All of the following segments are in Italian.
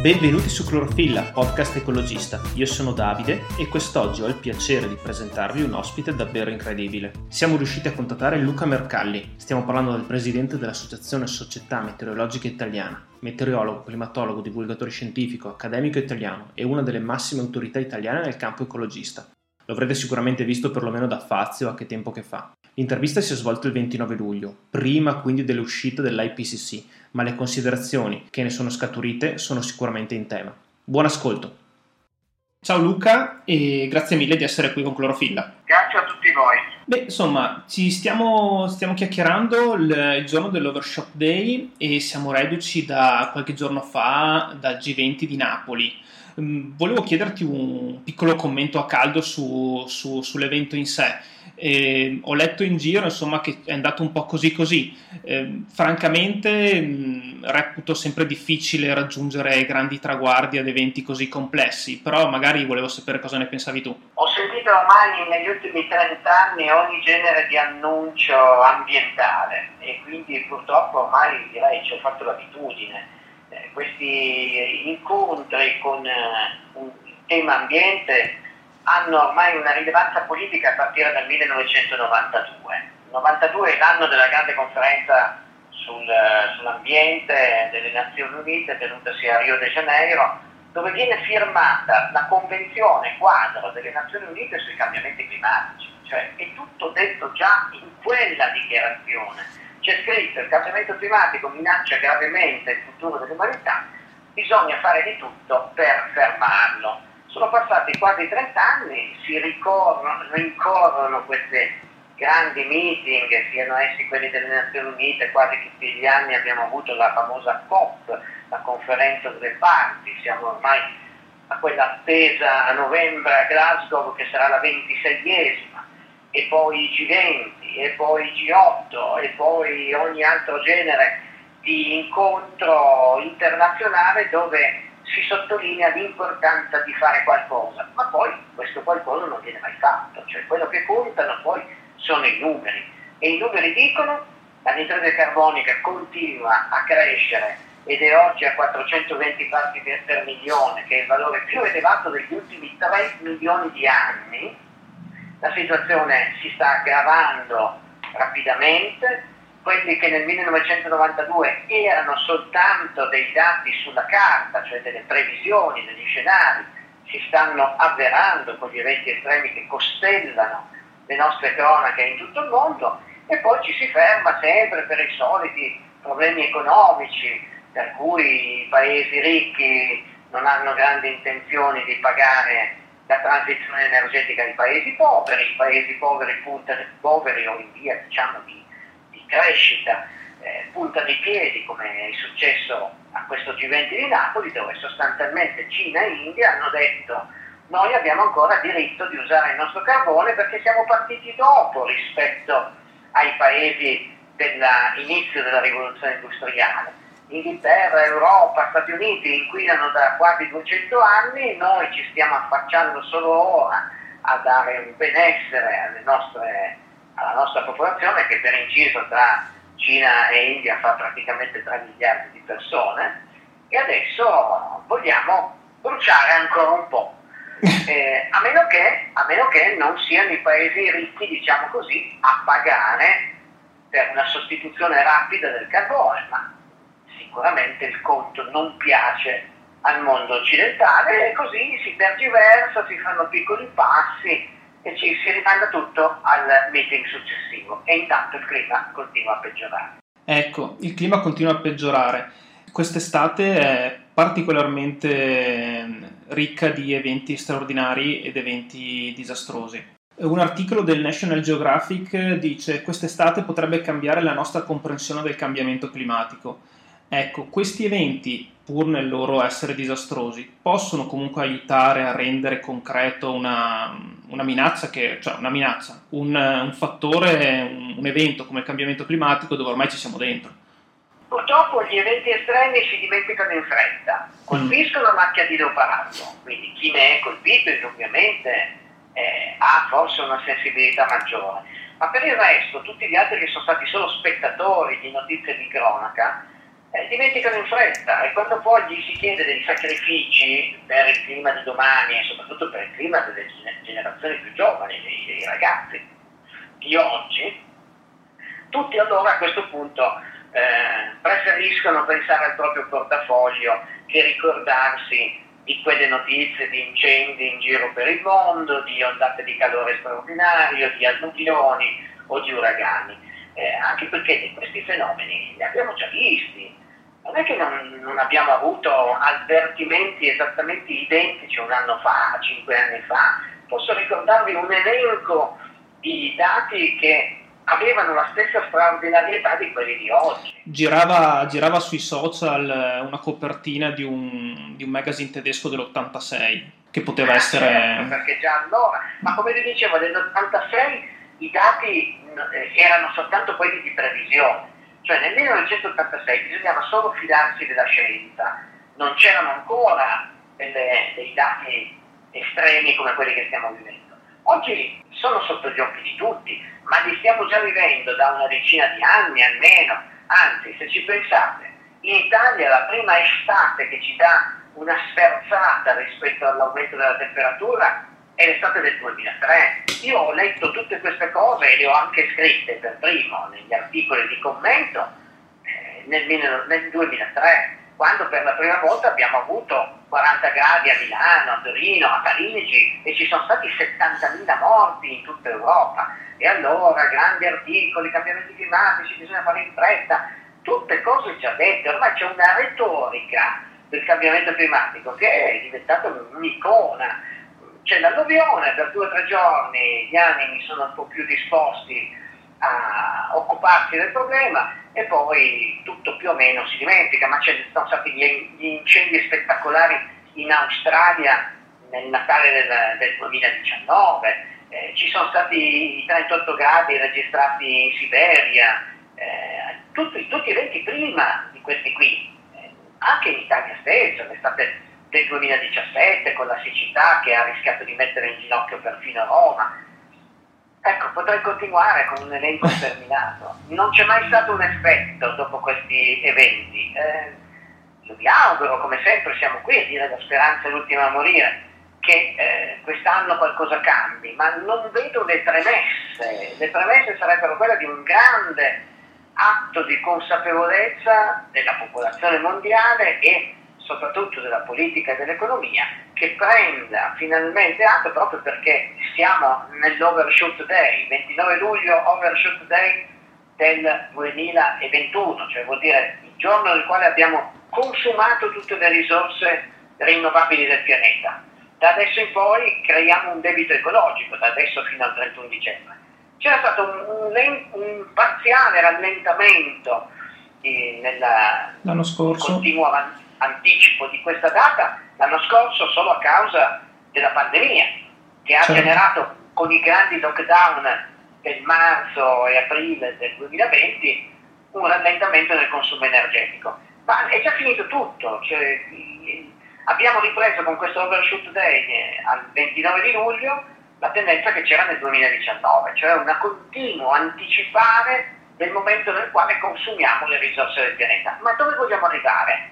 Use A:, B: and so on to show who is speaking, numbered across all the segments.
A: Benvenuti su Clorofilla, podcast ecologista. Io sono Davide e quest'oggi ho il piacere di presentarvi un ospite davvero incredibile. Siamo riusciti a contattare Luca Mercalli. Stiamo parlando del presidente dell'Associazione Società Meteorologica Italiana, meteorologo, climatologo, divulgatore scientifico, accademico italiano e una delle massime autorità italiane nel campo ecologista. Lo avrete sicuramente visto perlomeno da Fazio a che tempo che fa. L'intervista si è svolta il 29 luglio, prima quindi dell'uscita dell'IPCC, ma le considerazioni che ne sono scaturite sono sicuramente in tema. Buon ascolto! Ciao Luca e grazie mille di essere qui con Clorofilla.
B: Voi.
A: Beh, insomma, ci stiamo, stiamo chiacchierando il, il, giorno dell'Overshot Day e siamo reduci da qualche giorno fa dal G20 di Napoli. Mm, volevo chiederti un piccolo commento a caldo su, su, sull'evento in sé. Eh, ho letto in giro insomma, che è andato un po' così così. Eh, francamente mh, mm, reputo sempre difficile raggiungere grandi traguardi ad eventi così complessi, però magari volevo sapere cosa ne pensavi tu.
B: Ho sentito ormai negli ultimi 30 anni ogni genere di annuncio ambientale e quindi purtroppo ormai direi ci ho fatto l'abitudine eh, questi incontri con eh, un tema ambiente hanno ormai una rilevanza politica a partire dal 1992. Il 92 è l'anno della grande conferenza sul, sull'ambiente delle Nazioni Unite tenutasi a Rio de Janeiro, dove viene firmata la Convenzione quadro delle Nazioni Unite sui cambiamenti climatici, cioè è tutto detto già in quella dichiarazione c'è scritto il cambiamento climatico minaccia gravemente il futuro dell'umanità, bisogna fare di tutto per fermarlo. Sono passati quasi 30 anni, si ricorrono, rincorrono questi grandi meeting, siano essi quelli delle Nazioni Unite, quasi tutti gli anni abbiamo avuto la famosa COP, la conferenza delle parti, siamo ormai a quella attesa a novembre a Glasgow che sarà la 26esima e poi i G20 e poi i G8 e poi ogni altro genere di incontro internazionale dove si sottolinea l'importanza di fare qualcosa, ma poi questo qualcosa non viene mai fatto, cioè quello che contano poi sono i numeri. E i numeri dicono che l'anidride carbonica continua a crescere ed è oggi a 420 parti per milione, che è il valore più elevato degli ultimi 3 milioni di anni, la situazione si sta aggravando rapidamente, quelli che nel 1992 erano soltanto dei dati sulla carta, cioè delle previsioni, degli scenari, si stanno avverando con gli eventi estremi che costellano le nostre cronache in tutto il mondo e poi ci si ferma sempre per i soliti problemi economici, per cui i paesi ricchi non hanno grandi intenzioni di pagare la transizione energetica dei paesi poveri, i paesi poveri, puntano, poveri o in via diciamo, di, di crescita eh, puntano i piedi come è successo a questo G20 di Napoli dove sostanzialmente Cina e India hanno detto noi abbiamo ancora diritto di usare il nostro carbone perché siamo partiti dopo rispetto ai paesi dell'inizio della rivoluzione industriale Inghilterra, Europa, Stati Uniti inquinano da quasi 200 anni, noi ci stiamo affacciando solo ora a dare un benessere nostre, alla nostra popolazione che per inciso tra Cina e India fa praticamente 3 miliardi di persone e adesso vogliamo bruciare ancora un po'. Eh, a, meno che, a meno che non siano i paesi ricchi, diciamo così, a pagare per una sostituzione rapida del carbone, ma sicuramente il conto non piace al mondo occidentale e così si tergiversa, si fanno piccoli passi e ci si rimanda tutto al meeting successivo e intanto il clima continua a peggiorare.
A: Ecco, il clima continua a peggiorare. Quest'estate è particolarmente ricca di eventi straordinari ed eventi disastrosi. Un articolo del National Geographic dice quest'estate potrebbe cambiare la nostra comprensione del cambiamento climatico Ecco, questi eventi, pur nel loro essere disastrosi, possono comunque aiutare a rendere concreto una, una minaccia, che, cioè una minaccia, un, un fattore, un, un, evento come il cambiamento climatico dove ormai ci siamo dentro.
B: Purtroppo gli eventi estremi si dimenticano in fretta, colpiscono mm. macchia di leopardo, quindi chi ne è colpito indubbiamente eh, ha forse una sensibilità maggiore, ma per il resto tutti gli altri che sono stati solo spettatori di notizie di cronaca eh, dimenticano in fretta e quando poi gli si chiede dei sacrifici per il clima di domani e soprattutto per il clima delle generazioni più giovani, dei, dei ragazzi di oggi, tutti allora a questo punto eh, preferiscono pensare al proprio portafoglio che ricordarsi di quelle notizie di incendi in giro per il mondo, di ondate di calore straordinario, di alluvioni o di uragani. Eh, anche perché questi fenomeni li abbiamo già visti. Non è che non, non, abbiamo avuto avvertimenti esattamente identici un anno fa, cinque anni fa. Posso ricordarvi un elenco di dati che avevano la stessa straordinarietà di quelli di oggi.
A: Girava, girava sui social eh, una copertina di un, di un magazine tedesco dell'86 che poteva ah, essere...
B: Certo, perché già allora, ma come vi dicevo, nell'86 i dati eh, erano soltanto quelli di previsione, cioè nel 1986 bisognava solo fidarsi della scienza, non c'erano ancora delle, dei dati estremi come quelli che stiamo vivendo. Oggi sono sotto gli occhi di tutti, ma li stiamo già vivendo da una decina di anni almeno, anzi se ci pensate, in Italia la prima estate che ci dà una sferzata rispetto all'aumento della temperatura è l'estate del 2003. Io ho letto tutte queste cose e le ho anche scritte per primo negli articoli di commento eh, nel, nel 2003 quando per la prima volta abbiamo avuto 40 gradi a Milano, a Torino, a Parigi e ci sono stati 70.000 morti in tutta Europa. E allora grandi articoli, cambiamenti climatici, bisogna fare in fretta, tutte cose già dette, ormai c'è una retorica del cambiamento climatico che è diventata un'icona. C'è l'alluvione, per due o tre giorni gli animi sono un po' più disposti a occuparsi del problema e poi tutto più o meno si dimentica, ma ci sono stati gli, incendi spettacolari in Australia nel Natale del, del 2019, eh, ci sono stati i 38 gradi registrati in Siberia, eh, tutti, tutti, eventi prima di questi qui, eh, anche in Italia stessa, l'estate del 2017 con la siccità che ha rischiato di mettere in ginocchio perfino Roma, Ecco, potrei continuare con un elenco sterminato. Non c'è mai stato un effetto dopo questi eventi. Eh, io vi auguro, come sempre, siamo qui a dire la speranza è l'ultima a morire, che eh, quest'anno qualcosa cambi, ma non vedo le premesse. Le premesse sarebbero quelle di un grande atto di consapevolezza della popolazione mondiale e soprattutto della politica e dell'economia, che prenda finalmente atto proprio perché siamo nell'overshoot day, 29 luglio overshoot day del 2021, cioè vuol dire il giorno nel quale abbiamo consumato tutte le risorse rinnovabili del pianeta. Da adesso in poi creiamo un debito ecologico, da adesso fino al 31 dicembre. C'era stato un, un, un parziale rallentamento eh, nella,
A: l'anno scorso.
B: continuo avanti anticipo di questa data l'anno scorso solo a causa della pandemia che ha certo. generato con i grandi lockdown del marzo e aprile del 2020 un rallentamento del consumo energetico. Ma è già finito tutto, cioè, abbiamo ripreso con questo overshoot day eh, al 29 di luglio la tendenza che c'era nel 2019, cioè un continuo anticipare del momento nel quale consumiamo le risorse del pianeta. Ma dove vogliamo arrivare?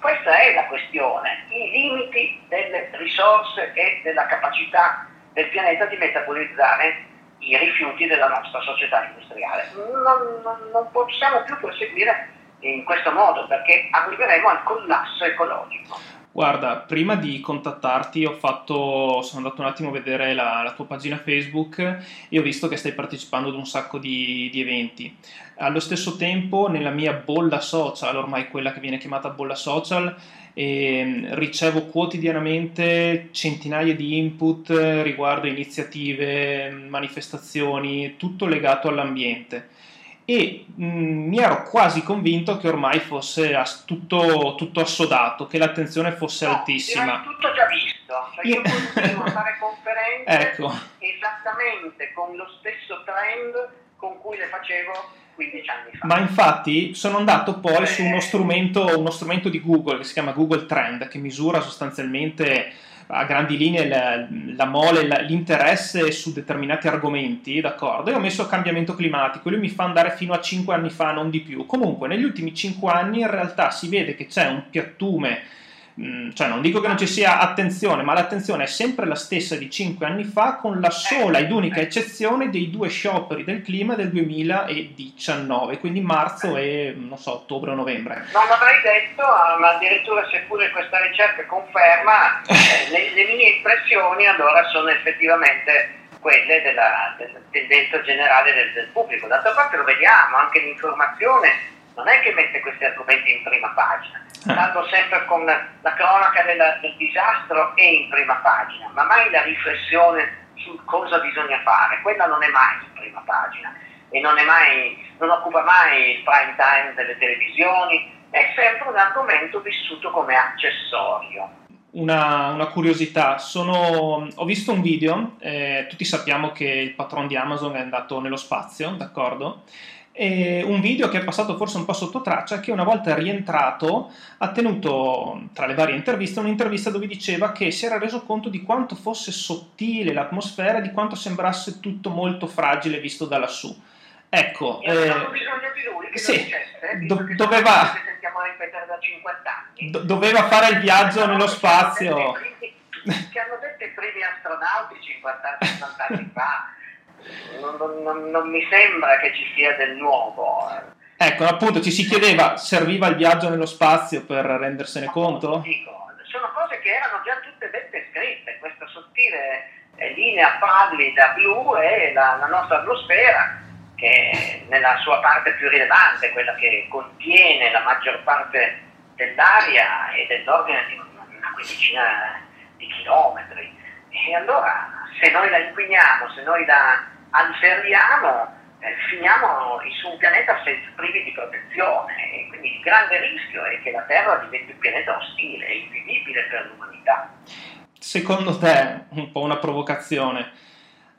B: Questa è la questione, i limiti delle risorse e della capacità del pianeta di metabolizzare i rifiuti della nostra società industriale. Non, non, non possiamo più proseguire in questo modo perché arriveremo al collasso ecologico.
A: Guarda, prima di contattarti ho fatto, sono andato un attimo a vedere la, la, tua pagina Facebook e ho visto che stai partecipando ad un sacco di, di, eventi. Allo stesso tempo, nella mia bolla social, ormai quella che viene chiamata bolla social, eh, ricevo quotidianamente centinaia di input riguardo iniziative, manifestazioni, tutto legato all'ambiente e mh, mm, mi ero quasi convinto che ormai fosse tutto, tutto assodato, che l'attenzione fosse
B: no,
A: altissima.
B: tutto già visto, cioè io continuo a fare conferenze ecco. esattamente con lo stesso trend con cui le facevo 15 anni fa.
A: Ma infatti sono andato poi eh. su uno strumento, uno strumento di Google che si chiama Google Trend, che misura sostanzialmente a grandi linee la, la mole, la, l'interesse su determinati argomenti, d'accordo? E ho messo cambiamento climatico, lui mi fa andare fino a 5 anni fa, non di più. Comunque, negli ultimi 5 anni in realtà si vede che c'è un piattume Mm, cioè non dico che non ci sia attenzione, ma l'attenzione è sempre la stessa di cinque anni fa, con la sola ed unica eccezione dei due scioperi del clima del 2019, quindi marzo e non so, ottobre o novembre.
B: Non l'avrei detto, ma addirittura seppure questa ricerca conferma, eh, le, le, mie impressioni allora sono effettivamente quelle della, della tendenza generale del, del pubblico. D'altra parte lo vediamo, anche l'informazione non è che mette questi argomenti in prima pagina, eh. tanto sempre con la cronaca della, del disastro è in prima pagina, ma mai la riflessione su cosa bisogna fare, quella non è mai in prima pagina e non, mai, non occupa mai il prime time delle televisioni, è sempre un argomento vissuto come accessorio.
A: Una, una, curiosità, Sono, ho visto un video, eh, tutti sappiamo che il patron di Amazon è andato nello spazio, d'accordo? E un video che è passato forse un po' sotto traccia, che una volta rientrato ha tenuto, tra le varie interviste, un'intervista dove diceva che si era reso conto di quanto fosse sottile l'atmosfera, di quanto sembrasse tutto molto fragile visto da lassù. Ecco,
B: eh, bisogno di lui che
A: sì, do, doveva, do, doveva fare il viaggio nello spazio.
B: Che hanno detto i primi astronauti 50 anni fa non, non, non, mi sembra che ci sia del nuovo.
A: Ecco, appunto, ci si chiedeva, serviva il viaggio nello spazio per rendersene conto?
B: Dico, sono cose che erano già tutte dette scritte, questa sottile eh, linea pallida blu è la, la nostra atmosfera, che nella sua parte più rilevante, quella che contiene la maggior parte dell'aria è dell'ordine di una quindicina di chilometri. E allora, se noi la inquiniamo, se noi la alzeriamo, eh, finiamo su un pianeta senza, privi di protezione e quindi il grande rischio è che la Terra diventi un pianeta ostile e invivibile per l'umanità.
A: Secondo te, un po' una provocazione,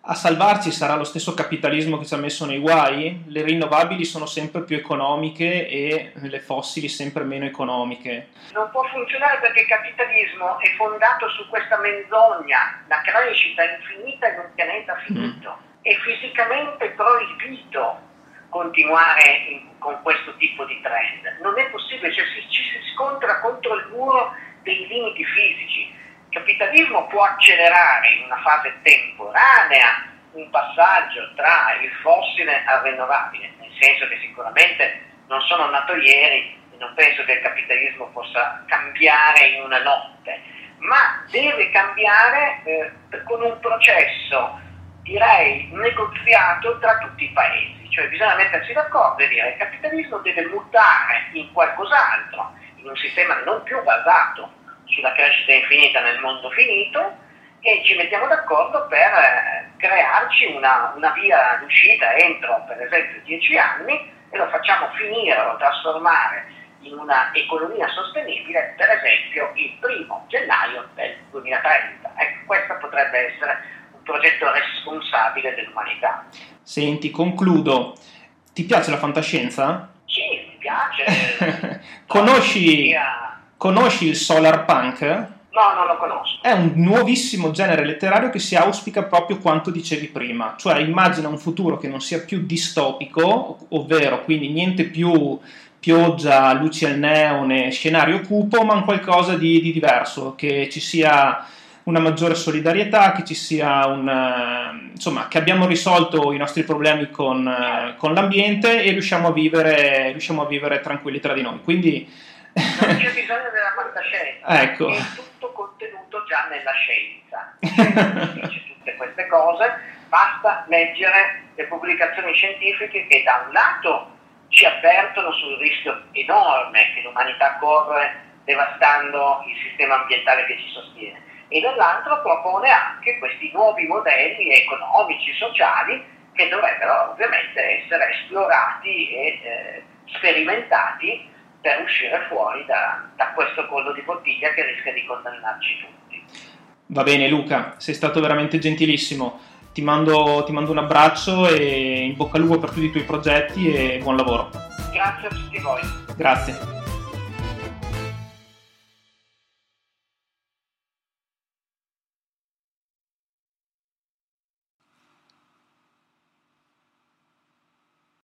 A: a salvarci sarà lo stesso capitalismo che ci ha messo nei guai? Le rinnovabili sono sempre più economiche e le fossili sempre meno economiche.
B: Non può funzionare perché il capitalismo è fondato su questa menzogna, la crescita infinita in un pianeta finito. Mm è fisicamente proibito continuare in, con questo tipo di trend. Non è possibile, cioè si, ci si scontra contro il muro dei limiti fisici. Il capitalismo può accelerare in una fase temporanea un passaggio tra il fossile al rinnovabile, nel senso che sicuramente non sono nato ieri e non penso che il capitalismo possa cambiare in una notte, ma deve cambiare eh, con un processo direi negoziato tra tutti i paesi, cioè bisogna mettersi d'accordo e dire che il capitalismo deve mutare in qualcos'altro, in un sistema non più basato sulla crescita infinita nel mondo finito e ci mettiamo d'accordo per eh, crearci una, una via d'uscita entro per esempio dieci anni e lo facciamo finire o trasformare in una economia sostenibile per esempio il primo gennaio del 2030. Ecco, questa potrebbe essere progetto responsabile dell'umanità.
A: Senti, concludo. Ti piace la fantascienza?
B: Sì, mi piace.
A: conosci, conosci il solar punk?
B: No, non lo conosco.
A: È un nuovissimo genere letterario che si auspica proprio quanto dicevi prima, cioè immagina un futuro che non sia più distopico, ovvero quindi niente più pioggia, luci al neone, scenario cupo, ma un qualcosa di, di diverso, che ci sia una maggiore solidarietà, che ci sia un, eh, insomma, che abbiamo risolto i nostri problemi con, eh, con l'ambiente e riusciamo a, vivere, riusciamo a vivere tranquilli tra di noi. Quindi
B: non c'è bisogno della fantascienza,
A: ecco.
B: è tutto contenuto già nella scienza. dice tutte queste cose, basta leggere le pubblicazioni scientifiche che da un lato ci avvertono sul rischio enorme che l'umanità corre devastando il sistema ambientale che ci sostiene e dall'altro propone anche questi nuovi modelli economici, sociali che dovrebbero ovviamente essere esplorati e eh, sperimentati per uscire fuori da, da questo collo di bottiglia che rischia di condannarci tutti.
A: Va bene Luca, sei stato veramente gentilissimo. Ti mando, ti mando, un abbraccio e in bocca al lupo per tutti i tuoi progetti e buon lavoro.
B: Grazie a tutti voi.
A: Grazie.